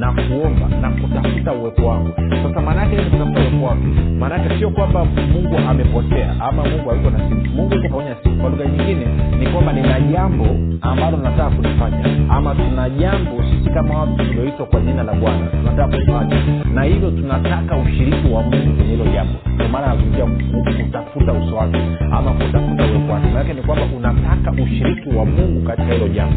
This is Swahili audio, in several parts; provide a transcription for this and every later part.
na kuomba na kutafuta uwepo wangu. Sasa maanaake ni kutafuta uwepo wangu. Maanaake sio kwamba mungu amepotea ama mungu aliko na simu. Mungu iko simu. Kwa lugha nyingine ni kwamba nina jambo ambalo nataka kulifanya. Ama tuna jambo sisi kama watu tulioitwa kwa jina la bwana tunataka kulifanya. Na hivyo tunataka ushiriki wa mungu kwenye hilo jambo. Maana nazungumzia kutafuta uso wake ama kutafuta uwepo wake. Maanake ni kwamba unataka ushiriki wa mungu katika hilo jambo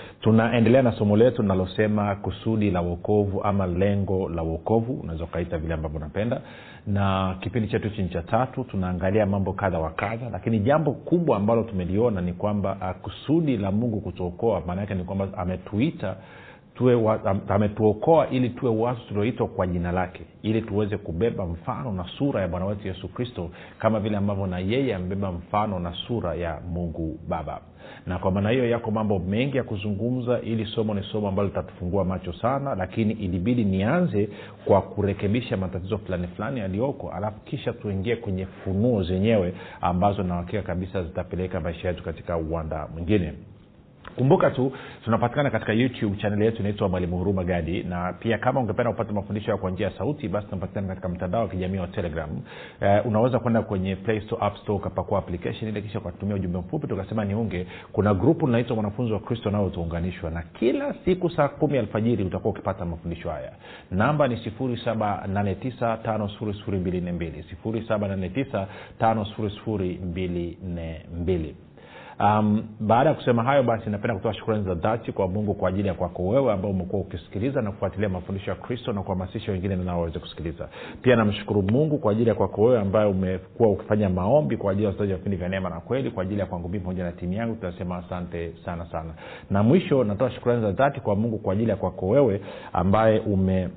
tunaendelea na somo letu linalosema kusudi la uokovu ama lengo la uokovu unaweza ukaita vile ambavyo unapenda. Na kipindi chetu chini cha tatu tunaangalia mambo kadha wa kadha. Lakini jambo kubwa ambalo tumeliona ni kwamba uh, kusudi la mungu kutuokoa maana yake ni kwamba ametuita tuwe ametuokoa ili tuwe watu tulioitwa kwa jina lake ili tuweze kubeba mfano na sura ya bwana wetu yesu kristo kama vile ambavyo na yeye amebeba mfano na sura ya mungu baba. Na kwa maana hiyo yako mambo mengi ya kuzungumza ili somo ni somo ambalo litatufungua macho sana lakini ilibidi nianze kwa kurekebisha matatizo fulani fulani yaliyoko alafu kisha tuingie kwenye funuo zenyewe ambazo nawakika kabisa zitapeleka maisha yetu katika uwanda mwingine kumbuka tu tunapatikana katika youtube chaneli yetu inaitwa mwalimu huruma gadi na pia kama ungependa kupata mafundisho kwa njia ya sauti basi tunapatikana katika mtandao wa kijamii wa telegram. Uh, unaweza kwenda kwenye play store app store ukapakua application ile kisha ukatumia ujumbe mfupi tukasema niunge. Kuna grupu linaitwa mwanafunzi wa kristo nao utaunganishwa na kila siku saa kumi alfajiri utakuwa ukipata mafundisho haya. Namba ni 789 5242 um, baada ya kusema hayo basi napenda kutoa shukrani za dhati kwa mungu kwa ajili ya kwako wewe ambao umekuwa ukisikiliza na kufuatilia mafundisho ya kristo na kuhamasisha wengine nao waweze kusikiliza. Pia namshukuru mungu kwa ajili ya kwako wewe ambaye umekuwa ukifanya maombi kwa ajili ya wasikilizaji wa vipindi vya neema na kweli kwa ajili ya kwangu mii pamoja na timu yangu tunasema asante sana sana. Na mwisho natoa shukrani za dhati kwa mungu kwa ajili ya kwako wewe ambaye ume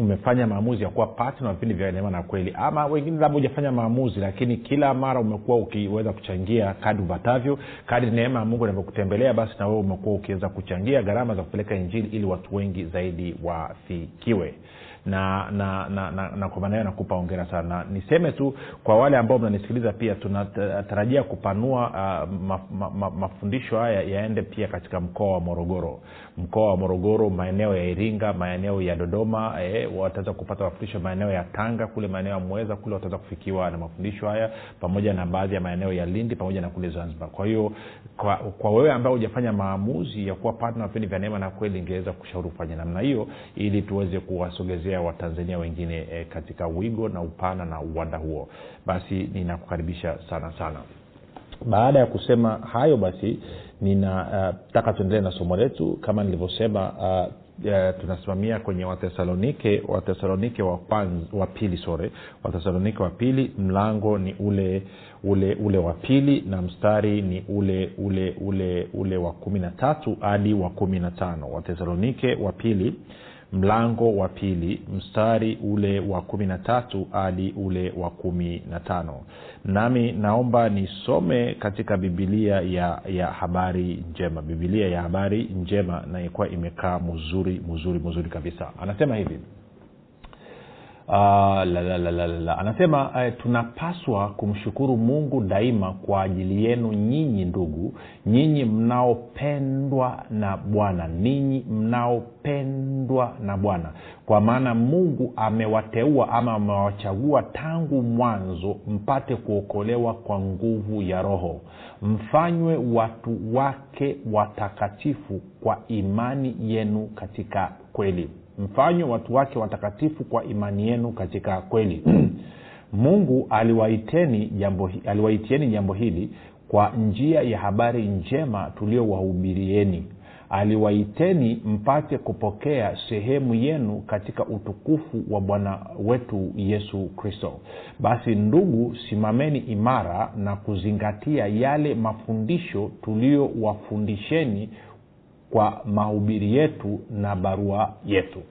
umefanya maamuzi ya kuwa pati na vipindi vya neema na kweli. Ama wengine labda hujafanya maamuzi lakini kila mara umekuwa ukiweza kuchangia kadi upatavyo kadi neema ya mungu inavyokutembelea basi na wewe umekuwa ukiweza kuchangia gharama za kupeleka injili ili watu wengi zaidi wafikiwe. Na na na, na, na kwa maana hiyo nakupa ongera sana. Niseme tu kwa wale ambao mnanisikiliza pia tunatarajia kupanua uh, ma, ma, ma, mafundisho haya yaende pia katika mkoa wa morogoro mkoa wa morogoro maeneo ya iringa maeneo ya dodoma e, wataweza kupata mafundisho maeneo ya tanga kule maeneo ya mweza kule wataweza kufikiwa na mafundisho haya pamoja na baadhi ya maeneo ya lindi pamoja na kule zanzibar. Kwa hiyo kwa, kwa wewe ambao hujafanya maamuzi ya kuwa patna vipindi vya neema na kweli ingeweza kushauri kufanya namna hiyo ili tuweze kuwasogezea watanzania wengine e, katika wigo na upana na uwanda huo. Basi ninakukaribisha sana sana. Baada ya kusema hayo basi ninataka uh, tuendelee na somo letu. Kama nilivyosema uh, Uh, tunasimamia kwenye wathesalonike wathesalonike wa, pili sore wathesalonike wa pili mlango ni ule ule ule wa pili na mstari ni ule ule ule ule wa kumi na tatu hadi wa kumi na tano. Wathesalonike wa pili mlango wa pili mstari ule wa kumi na tatu hadi ule wa kumi na tano. Nami naomba nisome katika bibilia ya ya habari njema. Bibilia ya habari njema na ikuwa imekaa mzuri mzuri mzuri kabisa. Anasema hivi Uh, la, la, la, la, la. anasema uh, tunapaswa kumshukuru mungu daima kwa ajili yenu nyinyi ndugu nyinyi mnaopendwa na bwana ninyi mnaopendwa na bwana. Kwa maana mungu amewateua ama amewachagua tangu mwanzo mpate kuokolewa kwa nguvu ya roho. Mfanywe watu wake watakatifu kwa imani yenu katika kweli mfanywe watu wake watakatifu kwa imani yenu katika kweli. Mungu aliwaiteni jambo, aliwaitieni jambo hili kwa njia ya habari njema tuliowahubirieni aliwaiteni mpate kupokea sehemu yenu katika utukufu wa bwana wetu yesu kristo. Basi ndugu simameni imara na kuzingatia yale mafundisho tuliyowafundisheni kwa mahubiri yetu na barua yetu.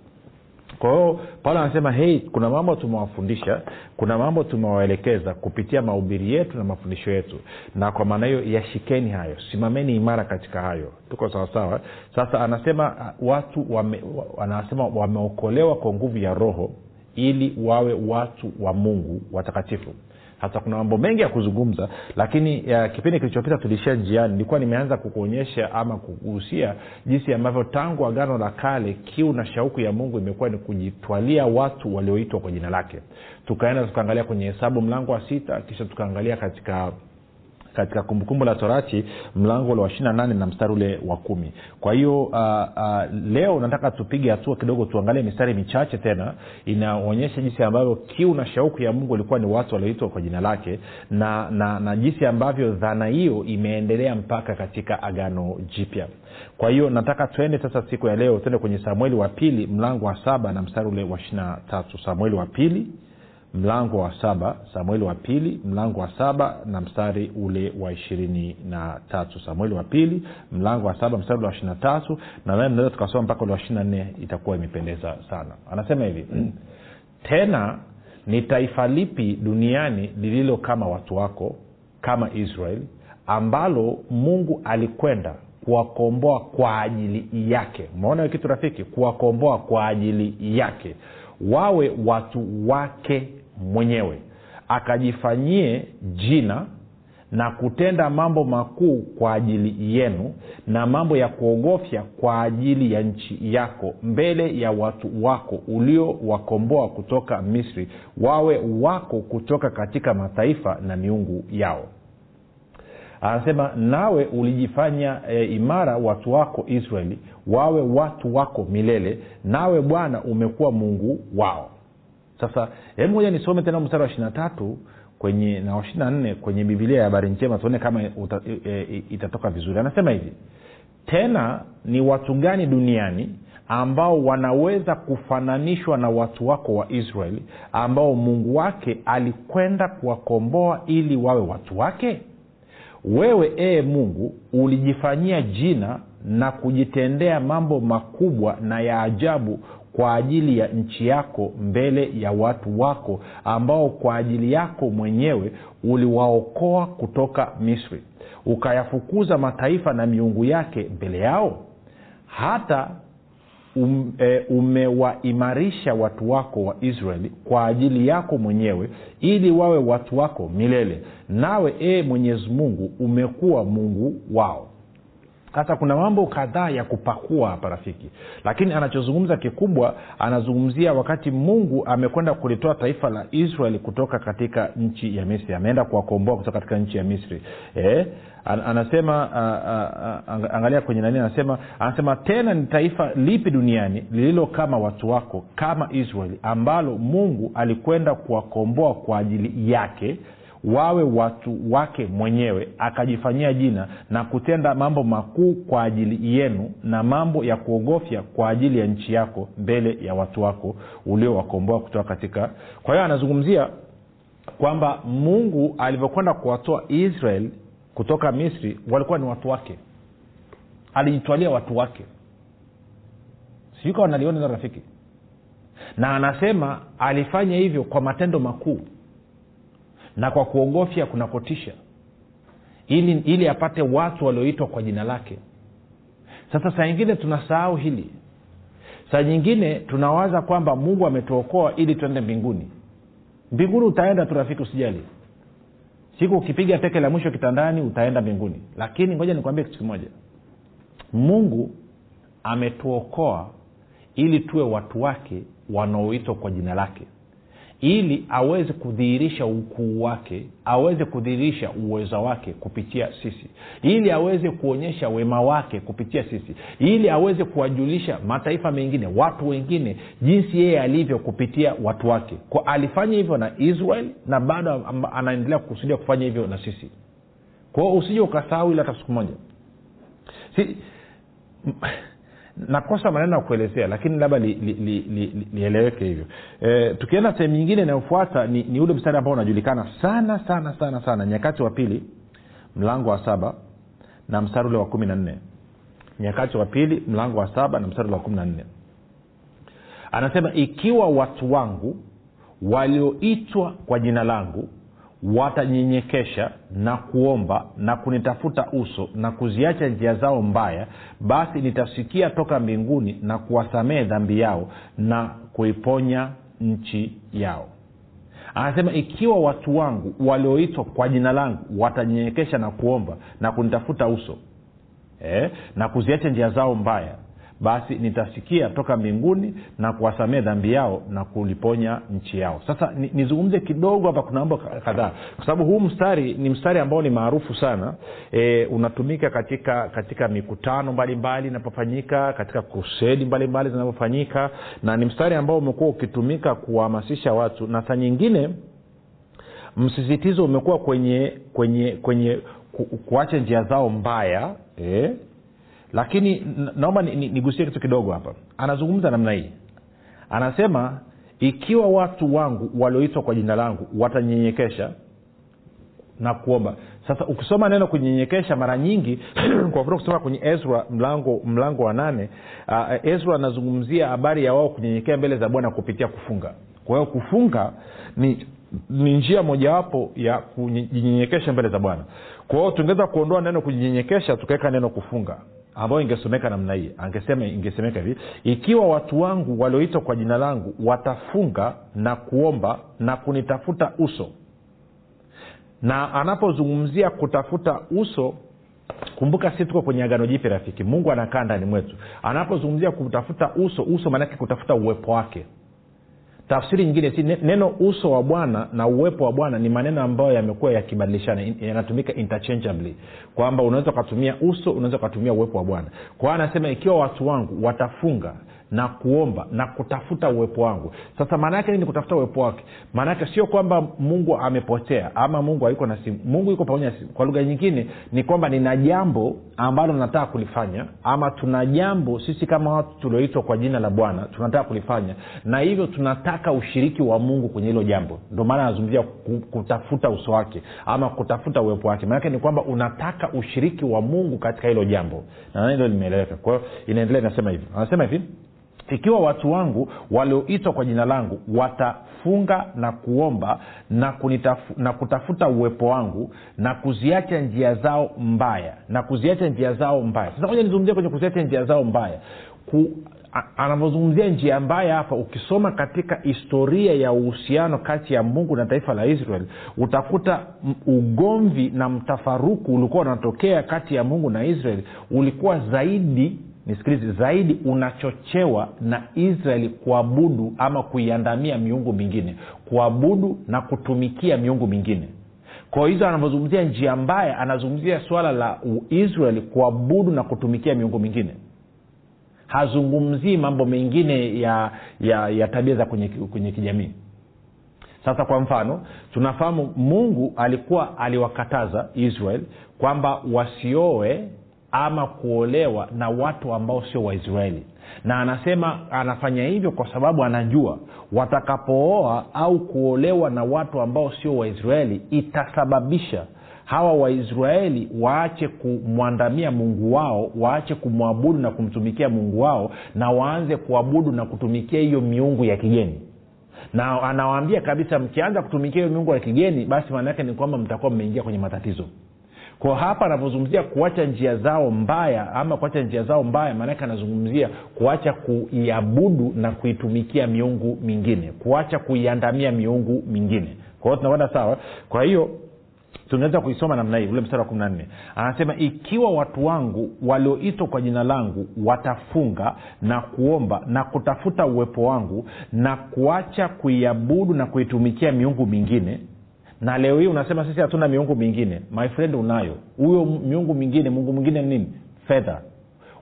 Kwa hiyo paulo anasema hei kuna mambo tumewafundisha kuna mambo tumewaelekeza kupitia mahubiri yetu na mafundisho yetu. Na kwa maana hiyo yashikeni hayo simameni imara katika hayo. Tuko sawasawa sasa anasema watu wame, anasema wameokolewa kwa nguvu ya roho ili wawe watu wa mungu watakatifu hasa kuna mambo mengi ya kuzungumza lakini ya kipindi kilichopita tulishia njiani nilikuwa nimeanza kukuonyesha ama kugusia jinsi ambavyo tangu agano la kale kiu na shauku ya mungu imekuwa ni kujitwalia watu walioitwa kwa jina lake. Tukaenda tukaangalia kwenye hesabu mlango wa sita kisha tukaangalia katika katika kumbukumbu la torati mlango ule wa ishiri nane na mstari ule wa kumi. Kwa hiyo uh, uh, leo nataka tupige hatua kidogo tuangalie mistari michache tena. Inaonyesha jinsi ambavyo kiu na shauku ya mungu ilikuwa ni watu walioitwa kwa jina lake na, na, na jinsi ambavyo dhana hiyo imeendelea mpaka katika agano jipya. Kwa hiyo nataka twende sasa siku ya leo tuende kwenye samueli wa pili mlango wa saba na mstari ule wa ishirina tatu. Samueli wa pili mlango wa saba samueli wa pili mlango wa saba na mstari ule wa ishirini na tatu. Samueli wa pili mlango wa saba mstari ule wa ishiri na tatu. Nadhani naweza tukasoma mpaka ule wa ishiri na nne itakuwa imependeza sana. Anasema hivi tena ni taifa lipi duniani lililo kama watu wako kama israeli ambalo mungu alikwenda kuwakomboa kwa ajili yake? Umeona hiyo kitu rafiki? Kuwakomboa kwa ajili yake. Wawe watu wake mwenyewe. Akajifanyie jina na kutenda mambo makuu kwa ajili yenu na mambo ya kuogofya kwa ajili ya nchi yako mbele ya watu wako uliowakomboa kutoka misri wawe wako kutoka katika mataifa na miungu yao. Anasema nawe ulijifanya e, imara watu wako israeli wawe watu wako milele nawe bwana umekuwa mungu wao sasa hebu moja nisome tena mstari wa ishirina tatu kwenye na ishiri nne kwenye bibilia ya habari njema tuone kama uta, e, e, itatoka vizuri. Anasema hivi tena ni watu gani duniani ambao wanaweza kufananishwa na watu wako wa israeli ambao mungu wake alikwenda kuwakomboa ili wawe watu wake? Wewe ee mungu ulijifanyia jina na kujitendea mambo makubwa na ya ajabu kwa ajili ya nchi yako mbele ya watu wako ambao kwa ajili yako mwenyewe uliwaokoa kutoka misri. Ukayafukuza mataifa na miungu yake mbele yao? Hata um, e, umewaimarisha watu wako wa israeli kwa ajili yako mwenyewe ili wawe watu wako milele. Nawe ee mwenyezi mungu umekuwa mungu wao sasa kuna mambo kadhaa ya kupakua hapa rafiki. Lakini anachozungumza kikubwa anazungumzia wakati mungu amekwenda kulitoa taifa la israeli kutoka katika nchi ya misri. Ameenda kuwakomboa kutoka katika nchi ya misri. Eh? anasema uh, uh, uh, angalia kwenye nani anasema anasema tena ni taifa lipi duniani lililo kama watu wako kama israeli ambalo mungu alikwenda kuwakomboa kwa ajili yake wawe watu wake mwenyewe akajifanyia jina na kutenda mambo makuu kwa ajili yenu na mambo ya kuogofya kwa ajili ya nchi yako mbele ya watu wako uliowakomboa kutoka katika. Kwa hiyo anazungumzia kwamba mungu alivyokwenda kuwatoa israel kutoka misri walikuwa ni watu wake. Alijitwalia watu wake. Sijui kawa naliona rafiki. Na anasema alifanya hivyo kwa matendo makuu na kwa kuogofya kunakotisha ili ili apate watu walioitwa kwa jina lake. Sasa saa nyingine tunasahau hili. Saa nyingine tunawaza kwamba mungu ametuokoa ili tuende mbinguni. Mbinguni utaenda tu rafiki usijali. Siku ukipiga teke la mwisho kitandani utaenda mbinguni. Lakini ngoja nikwambie kitu kimoja. Mungu ametuokoa ili tuwe watu wake wanaoitwa kwa jina lake ili aweze kudhihirisha ukuu wake aweze kudhihirisha uweza wake kupitia sisi. Ili aweze kuonyesha wema wake kupitia sisi. Ili aweze kuwajulisha mataifa mengine watu wengine jinsi yeye alivyo kupitia watu wake. Kwa alifanya hivyo na israel na bado anaendelea kukusudia kufanya hivyo na sisi. Kwao usije ukasahau ile hata siku moja. Si, nakosa maneno ya kuelezea lakini labda lieleweke li, li, li, hivyo. E, tukienda sehemu nyingine inayofuata ni, ni ule mstari ambao unajulikana sana sana sana sana. Nyakati wa pili mlango wa saba na mstari ule wa kumi na nne. Nyakati wa pili mlango wa saba na mstari ule wa kumi na nne. Anasema ikiwa watu wangu walioitwa kwa jina langu watanyenyekesha na kuomba na kunitafuta uso na kuziacha njia zao mbaya basi nitasikia toka mbinguni na kuwasamehe dhambi yao na kuiponya nchi yao. Anasema ikiwa watu wangu walioitwa kwa jina langu watanyenyekesha na kuomba na kunitafuta uso eh, na kuziacha njia zao mbaya basi nitasikia toka mbinguni na kuwasamea dhambi yao na kuliponya nchi yao. Sasa nizungumze kidogo hapa kuna mambo kadhaa. Kwa sababu huu mstari ni mstari ambao ni maarufu sana. E, unatumika katika katika mikutano mbalimbali inapofanyika katika krusedi mbalimbali zinavyofanyika na ni mstari ambao umekuwa ukitumika kuwahamasisha watu. Na saa nyingine msisitizo umekuwa kwenye kwenye kwenye ku, kuacha njia zao mbaya eh, lakini naomba nigusie ni, ni kitu kidogo hapa. Anazungumza namna hii. Anasema ikiwa watu wangu walioitwa kwa jina langu watanyenyekesha na kuomba. Sasa ukisoma neno kunyenyekesha mara nyingi kwa mfano kusoma kwenye ezra mlango mlango wa nane uh, ezra anazungumzia habari ya wao kunyenyekea mbele za bwana kupitia kufunga. Kwa hiyo kufunga ni ni njia mojawapo ya kujinyenyekesha mbele za bwana. Kwa hiyo tungeweza kuondoa neno kujinyenyekesha tukaweka neno kufunga ambayo ingesomeka namna hii angesema ingesemeka hivi ikiwa watu wangu walioitwa kwa jina langu watafunga na kuomba na kunitafuta uso. Na anapozungumzia kutafuta uso kumbuka si tuko kwenye agano jipya rafiki. Mungu anakaa ndani mwetu. Anapozungumzia kutafuta uso uso maanake kutafuta uwepo wake tafsiri nyingine si neno uso wa bwana na uwepo wa bwana ni maneno ambayo yamekuwa yakibadilishana yanatumika interchangeably. Kwamba unaweza ukatumia uso unaweza ukatumia uwepo wa bwana. Kwa hiyo anasema ikiwa watu wangu watafunga na kuomba na kutafuta uwepo wangu. Sasa maana yake ni kutafuta uwepo wake? Maana yake sio kwamba mungu amepotea ama mungu hayuko na simu. Mungu yuko pamoja kwa lugha nyingine ni kwamba nina jambo ambalo nataka kulifanya ama tuna jambo sisi kama watu tulioitwa kwa jina la bwana tunataka kulifanya na hivyo tunataka ushiriki wa mungu kwenye hilo jambo. Ndio maana anazungumzia kutafuta uso wake ama kutafuta uwepo wake. Maanake ni kwamba unataka ushiriki wa mungu katika hilo jambo. Na hilo limeeleweka. Kwa hiyo inaendelea inasema hivi. Anasema hivi ikiwa watu wangu walioitwa kwa jina langu watafunga na kuomba na, kunitafu, na kutafuta uwepo wangu na kuziacha njia zao mbaya na kuziacha njia zao mbaya. Sasa moja nizungumzia kwenye kuziacha njia zao mbaya. Ku, anavyozungumzia njia mbaya hapa ukisoma katika historia ya uhusiano kati ya mungu na taifa la israel utakuta ugomvi na mtafaruku ulikuwa unatokea kati ya mungu na israel ulikuwa zaidi nisikilize zaidi unachochewa na israeli kuabudu ama kuiandamia miungu mingine kuabudu na kutumikia miungu mingine. Kwa hizo anavyozungumzia njia mbaya anazungumzia swala la israeli kuabudu na kutumikia miungu mingine. Hazungumzii mambo mengine ya ya, ya tabia za kwenye, kwenye kijamii. Sasa kwa mfano tunafahamu mungu alikuwa aliwakataza israel kwamba wasioe ama kuolewa na watu ambao sio waisraeli. Na anasema anafanya hivyo kwa sababu anajua watakapooa au kuolewa na watu ambao sio waisraeli itasababisha hawa waisraeli waache kumwandamia mungu wao waache kumwabudu na kumtumikia mungu wao na waanze kuabudu na kutumikia hiyo miungu ya kigeni. Na anawaambia kabisa mkianza kutumikia hiyo miungu ya kigeni basi maana yake ni kwamba mtakuwa mmeingia kwenye matatizo kwa hapa anavyozungumzia kuacha njia zao mbaya ama kuacha njia zao mbaya maanake anazungumzia kuacha kuiabudu na kuitumikia miungu mingine kuacha kuiandamia miungu mingine. Kwa hiyo tunakwenda sawa? Kwa hiyo tunaweza kuisoma namna hii ule mstari wa kumi na anasema ikiwa watu wangu walioitwa kwa jina langu watafunga na kuomba na kutafuta uwepo wangu na kuacha kuiabudu na kuitumikia miungu mingine na leo hii unasema sisi hatuna miungu mingine. My friend unayo. Huyo miungu mingine mungu mwingine nini? Fedha.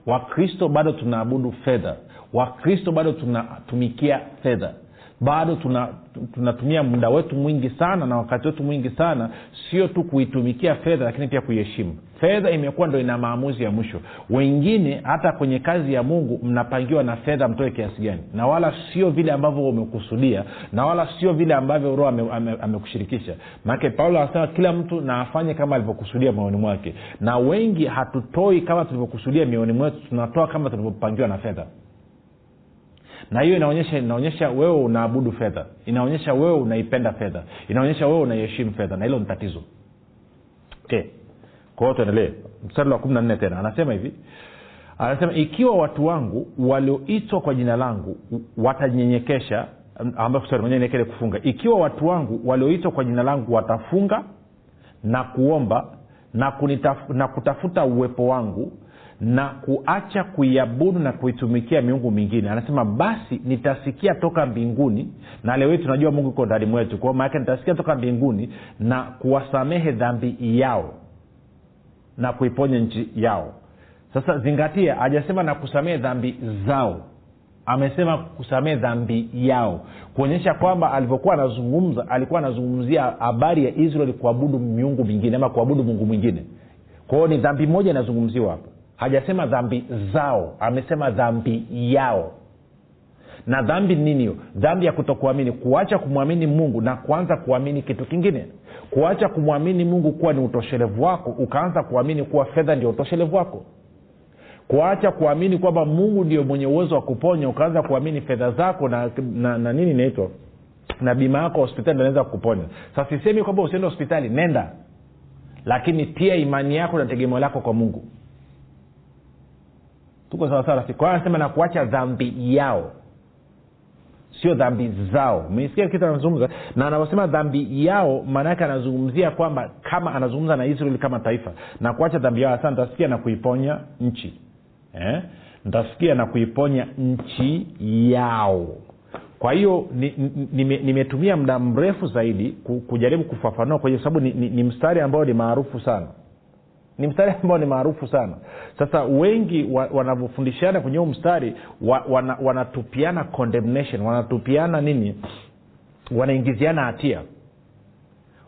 Wakristo bado tunaabudu fedha. Wakristo bado tunatumikia fedha. Bado tunatumia tuna muda wetu mwingi sana na wakati wetu mwingi sana sio tu kuitumikia fedha lakini pia kuiheshimu fedha imekuwa ndo ina maamuzi ya mwisho. Wengine hata kwenye kazi ya mungu mnapangiwa na fedha mtoe kiasi gani? Na wala sio vile ambavyo umekusudia na wala sio vile ambavyo roho amekushirikisha ame, ame maanake paulo anasema kila mtu na afanye kama alivyokusudia moyoni mwake. Na wengi hatutoi kama tulivyokusudia mioyoni mwetu tunatoa kama tulivyopangiwa na fedha. Na hiyo inaonyesha inaonyesha wewe unaabudu fedha. Inaonyesha wewe unaipenda fedha. Inaonyesha wewe unaiheshimu fedha. Na hilo ni tatizo. Okay kwa hiyo tuendelee. Mstari wa kumi na nne tena. Anasema hivi. Anasema ikiwa watu wangu walioitwa kwa jina langu watanyenyekesha ambaye kufunga. Ikiwa watu wangu walioitwa kwa jina langu watafunga na kuomba na, kunitaf, na kutafuta uwepo wangu na kuacha kuiabudu na kuitumikia miungu mingine. Anasema basi nitasikia toka mbinguni na leo tunajua mungu iko ndani mwetu. Kwao maanake nitasikia toka mbinguni na kuwasamehe dhambi yao na kuiponya nchi yao. Sasa zingatia hajasema na kusamehe dhambi zao. Amesema kusamehe dhambi yao. Kuonyesha kwamba alivyokuwa anazungumza alikuwa anazungumzia habari ya israeli kuabudu miungu mingine ama kuabudu mungu mwingine. Kwao ni dhambi moja inazungumziwa hapo. Hajasema dhambi zao amesema dhambi yao. Na dhambi nini hiyo? Dhambi ya kutokuamini kuacha kumwamini mungu na kuanza kuamini kitu kingine kuacha kumwamini mungu kuwa ni utoshelevu wako ukaanza kuamini kuwa fedha ndio utoshelevu wako. Kuacha kuamini kwamba mungu ndio mwenye uwezo wa kuponya ukaanza kuamini fedha zako na, na, na nini inaitwa? Na bima yako hospitali inaweza kuponya sasa sisemi kwamba usiende hospitali nenda. Lakini pia imani yako na tegemeo lako kwa mungu. Tuko sawasawa kwa hiyo anasema na kuacha dhambi yao sio dhambi zao. Umesikia kitu anazungumza? Na anaposema dhambi yao maanaake anazungumzia kwamba kama anazungumza na israeli kama taifa na kuacha dhambi yao hasa nitasikia na kuiponya nchi. Eh? nitasikia na kuiponya nchi yao. Kwa hiyo nimetumia ni, ni, ni muda mrefu zaidi kujaribu kufafanua kwa sababu ni, ni, ni mstari ambao ni maarufu sana ni mstari ambao ni maarufu sana. Sasa wengi wa, wanavyofundishana kwenye huu mstari wa, wana, wanatupiana condemnation wanatupiana nini? Wanaingiziana hatia.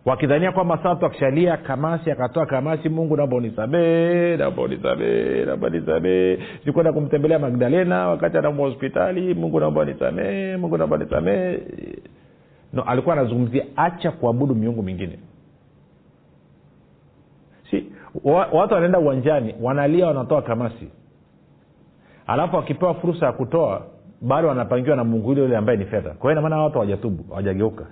Wakidhania kwamba saa akishalia kamasi akatoa kamasi mungu naomba unisamee naomba unisamee naomba nisamee sikwenda kumtembelea magdalena wakati anaumwa hospitali mungu naomba nisamee mungu naomba nisamee no alikuwa anazungumzia acha kuabudu miungu mingine watu wanaenda uwanjani wanalia wanatoa kamasi. Alafu wakipewa fursa ya kutoa bado wanapangiwa na mungu yule yule ambaye ni fedha. Kwa hiyo inamaana watu hawajatubu hawajageuka.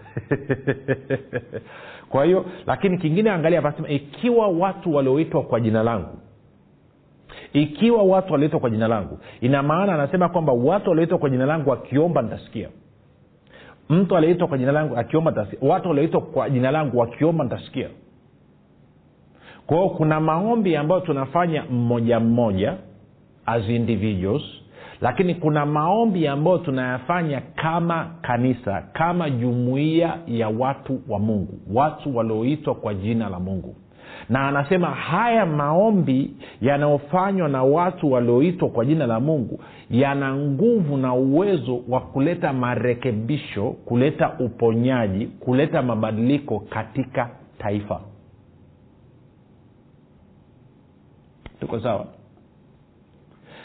Kwa hiyo lakini kingine angalia panasema ikiwa watu walioitwa kwa jina langu ikiwa watu walioitwa kwa jina langu ina maana anasema kwamba watu walioitwa kwa jina langu wakiomba nitasikia. Mtu aliyeitwa kwa jina langu akiomba nitasikia. Watu walioitwa kwa jina langu wakiomba nitasikia kwa hiyo kuna maombi ambayo tunafanya mmoja mmoja as individuals lakini kuna maombi ambayo tunayafanya kama kanisa kama jumuiya ya watu wa mungu watu walioitwa kwa jina la mungu. Na anasema haya maombi yanayofanywa na watu walioitwa kwa jina la mungu yana nguvu na uwezo wa kuleta marekebisho kuleta uponyaji kuleta mabadiliko katika taifa tuko sawa?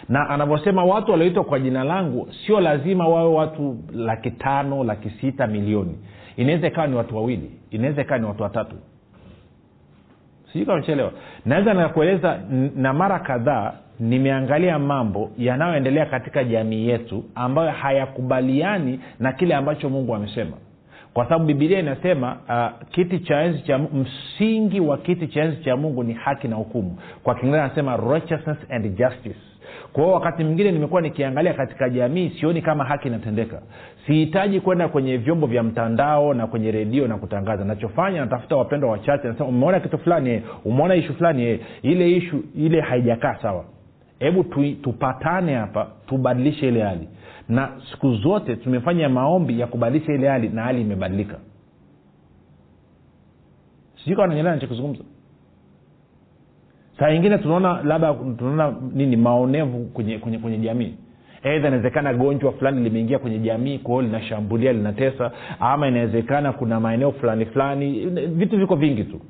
Na anavyosema watu walioitwa kwa jina langu sio lazima wawe watu laki tano laki sita milioni. Inaweza ikawa ni watu wawili inaweza ikawa ni watu watatu. Sijui kama chelewa naweza nakueleza na mara kadhaa nimeangalia mambo yanayoendelea katika jamii yetu ambayo hayakubaliani na kile ambacho mungu amesema kwa sababu bibilia inasema uh, kiti cha enzi cha msingi wa kiti cha enzi cha mungu ni haki na hukumu. Kwa kiingereza anasema righteousness and justice. Kwa hiyo wakati mwingine nimekuwa nikiangalia katika jamii sioni kama haki inatendeka. Sihitaji kwenda kwenye vyombo vya mtandao na kwenye redio na kutangaza. Nachofanya natafuta wapendwa wachache nasema umeona kitu fulani umeona ishu fulani ile ishu ile haijakaa sawa. Hebu tu, tupatane hapa tubadilishe ile hali na siku zote tumefanya maombi ya kubadilisha ile hali na hali imebadilika. Sijui kawa nanyelea nachokizungumza saa ingine tunaona labda tunaona nini maonevu kwenye kwenye kwenye jamii. Eidha inawezekana gonjwa fulani limeingia kwenye jamii kwao linashambulia linatesa ama inawezekana kuna maeneo fulani fulani vitu viko vingi tu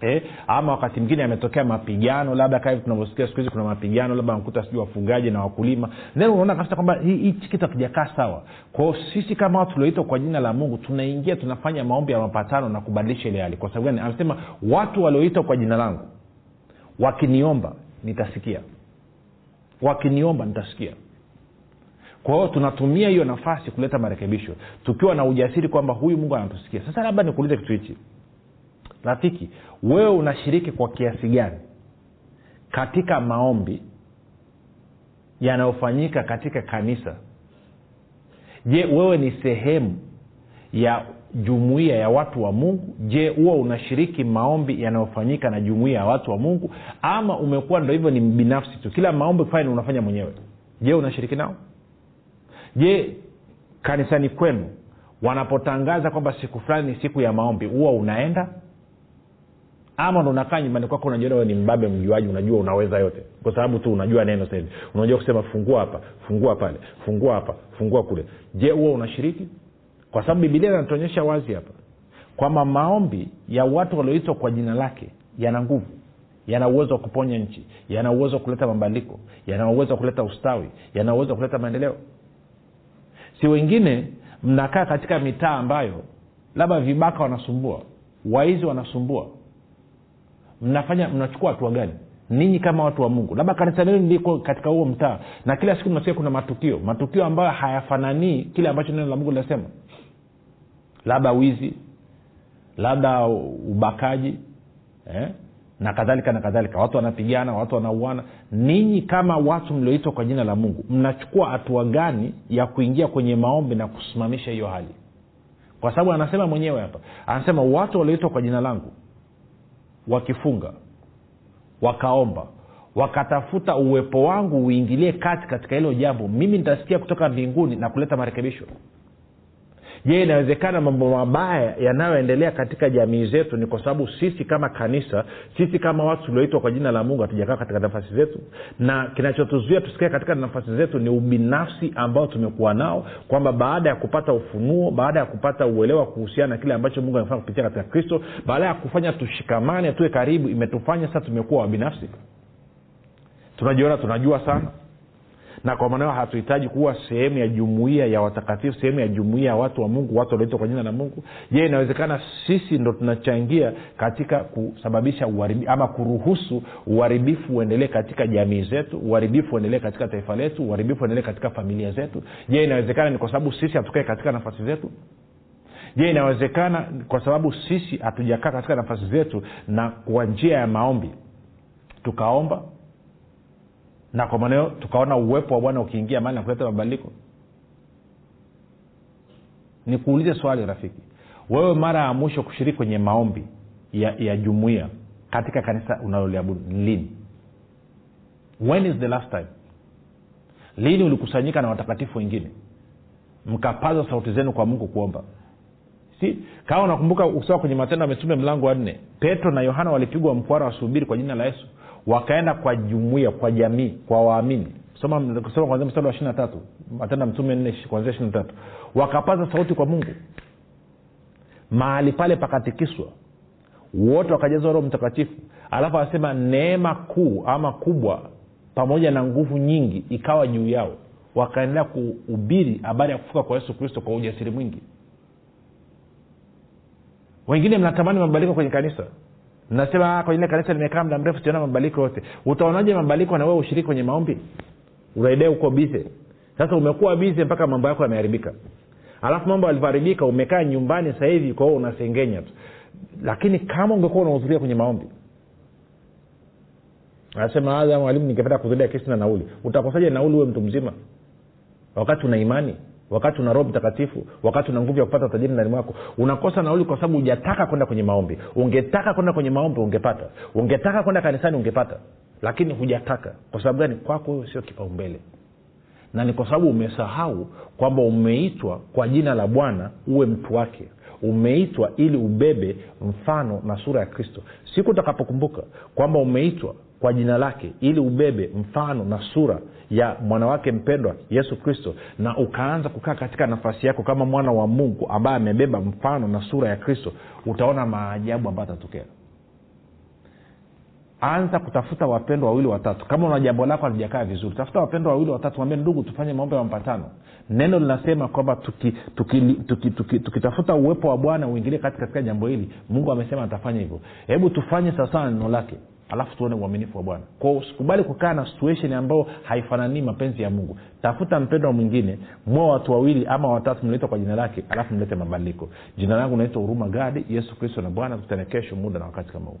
eh, ama wakati mwingine yametokea mapigano labda kaa tunavyosikia siku hizi kuna mapigano labda nakuta sijui wafugaji na wakulima. Then unaona kabisa kwamba hichi kitu hakijakaa sawa. Kwao sisi kama watu tulioitwa kwa jina la mungu tunaingia tunafanya maombi ya mapatano na kubadilisha ile hali. Kwa sababu gani? Anasema watu walioitwa kwa jina langu wakiniomba nitasikia. Wakiniomba nitasikia. Kwa hiyo tunatumia hiyo nafasi kuleta marekebisho. Tukiwa na ujasiri kwamba huyu mungu anatusikia. Sasa labda nikuulize kitu hichi rafiki wewe unashiriki kwa kiasi gani? Katika maombi yanayofanyika katika kanisa. Je wewe ni sehemu ya jumuiya ya watu wa mungu? Je huwa unashiriki maombi yanayofanyika na jumuiya ya watu wa mungu? Ama umekuwa ndo hivyo ni binafsi tu kila maombi fani unafanya mwenyewe? Je unashiriki nao? Je kanisani kwenu wanapotangaza kwamba siku fulani ni siku ya maombi huwa unaenda ama ndo unakaa nyumbani kwako unajiona ni mbabe mjuaji unajua unaweza yote. Kwa sababu tu unajua neno sahivi unajua kusema fungua hapa fungua pale fungua hapa fungua kule. Je huo unashiriki? Kwa sababu bibilia inatuonyesha wazi hapa kwamba maombi ya watu walioitwa kwa jina lake yana nguvu yana uwezo wa kuponya nchi yana uwezo wa kuleta mabadiliko yana uwezo wa kuleta ustawi yana uwezo wa kuleta maendeleo. Si wengine mnakaa katika mitaa ambayo labda vibaka wanasumbua waizi wanasumbua mnafanya mnachukua hatua gani? Ninyi kama watu wa mungu. Labda kanisa lenu liko katika huo mtaa na kila siku mnasikia kuna matukio. Matukio ambayo hayafananii kile ambacho neno la mungu linasema. Labda wizi labda ubakaji eh? na kadhalika na kadhalika. Watu wanapigana watu wanauana. Ninyi kama watu mlioitwa kwa jina la mungu mnachukua hatua gani ya kuingia kwenye maombi na kusimamisha hiyo hali? Kwa sababu anasema mwenyewe hapa anasema watu walioitwa kwa jina langu wakifunga wakaomba wakatafuta uwepo wangu uingilie kati katika hilo jambo. Mimi nitasikia kutoka mbinguni na kuleta marekebisho je inawezekana mambo mabaya yanayoendelea katika jamii zetu ni kwa sababu sisi kama kanisa sisi kama watu tulioitwa kwa jina la mungu hatujakaa katika nafasi zetu? Na kinachotuzuia tusikae katika nafasi zetu ni ubinafsi ambao tumekuwa nao kwamba baada ya kupata ufunuo baada ya kupata uelewa kuhusiana na kile ambacho mungu amefanya kupitia katika kristo baada ya kufanya tushikamane tuwe karibu imetufanya sasa tumekuwa wabinafsi. Tunajiona tunajua sana na kwa maana hatuhitaji kuwa sehemu ya jumuia ya watakatifu sehemu ya jumuia ya watu wa mungu watu walioitwa kwa jina la mungu. Je inawezekana sisi ndo tunachangia katika kusababisha uharibi, ama kuruhusu uharibifu uendelee katika jamii zetu uharibifu uendelee katika taifa letu uharibifu uendelee katika familia zetu? Je inawezekana ni kwa sababu sisi hatukae katika nafasi zetu? Je inawezekana kwa sababu sisi hatujakaa katika nafasi zetu na kwa njia ya maombi tukaomba na kwa maneo tukaona uwepo wa bwana ukiingia mali na kuleta mabadiliko. Nikuulize swali rafiki. Wewe mara ya mwisho kushiriki kwenye maombi ya, ya jumuia katika kanisa unaloliabudu lini? When is the last time? Lini ulikusanyika na watakatifu wengine? Mkapaza sauti zenu kwa mungu kuomba. Si? Kama unakumbuka usawa kwenye matendo ya mitume mlango wa nne petro na yohana walipigwa mkwara wasubiri kwa jina la yesu wakaenda kwa jumuia kwa jamii kwa waamini. Soma kwanzia mstari wa ishiri tatu matendo mtume nne kwanzia ishiri tatu. Wakapaza sauti kwa mungu. Mahali pale pakatikiswa. Wote wakajazwa roho mtakatifu. Alafu anasema neema kuu ama kubwa pamoja na nguvu nyingi ikawa juu yao. Wakaendelea kuhubiri habari ya kufuka kwa yesu kristo kwa ujasiri mwingi. Wengine mnatamani mabadiliko kwenye kanisa mnasema kwenye kanisa limekaa muda mrefu siona mabadiliko yote. Utaonaje mabadiliko na wewe ushiriki kwenye maombi? Unaidai uko bize sasa umekuwa bize mpaka mambo yako yameharibika. Alafu mambo yalivyoharibika umekaa nyumbani sasa hivi kwa hiyo unasengenya tu. Lakini kama ungekuwa unahudhuria kwenye maombi anasema "Ah, mwalimu ningependa kuzulia kesi na nauli. Utakosaje nauli huwe mtu mzima? Wakati una imani wakati una roho mtakatifu wakati una nguvu ya kupata utajiri ndani mwako unakosa nauli kwa sababu hujataka kwenda kwenye maombi. Ungetaka kwenda kwenye maombi ungepata. Ungetaka kwenda kanisani ungepata. Lakini hujataka. Kwa sababu gani? Kwako huyo sio kipaumbele. Na ni kwa sababu umesahau kwamba umeitwa kwa jina la bwana uwe mtu wake. Umeitwa ili ubebe mfano na sura ya kristo. Siku utakapokumbuka kwamba umeitwa kwa jina lake ili ubebe mfano na sura ya mwanawake mpendwa yesu kristo na ukaanza kukaa katika nafasi yako kama mwana wa mungu ambaye amebeba mfano na sura ya kristo utaona maajabu ambayo atatokea anza kutafuta wapendwa wawili watatu. Kama una jambo lako alijakaa vizuri tafuta wapendwa wawili watatu mwambie ndugu tufanye maombo ya mpatano. Neno linasema kwamba tukitafuta tuki, tuki, tuki, tuki, tuki uwepo wa bwana uingilie kati katika jambo hili mungu amesema atafanya hivyo. Hebu tufanye sawasawa na neno lake alafu tuone uaminifu wa bwana. Kwao usikubali kukaa na situation ambayo haifananii mapenzi ya mungu. Tafuta mpendo mwingine mwa watu wawili ama watatu mnaitwa kwa jina lake alafu mlete mabadiliko. Jina langu naitwa huruma gadi yesu kristo na bwana tukutane kesho muda na wakati kama huu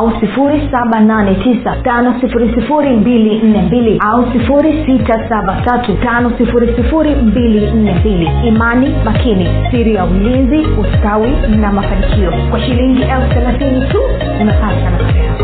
789 au 673 imani makini siri ya ulinzi ustawi na mafanikio. Kwa shilingi elfu thelathini tu unapata nafasi yako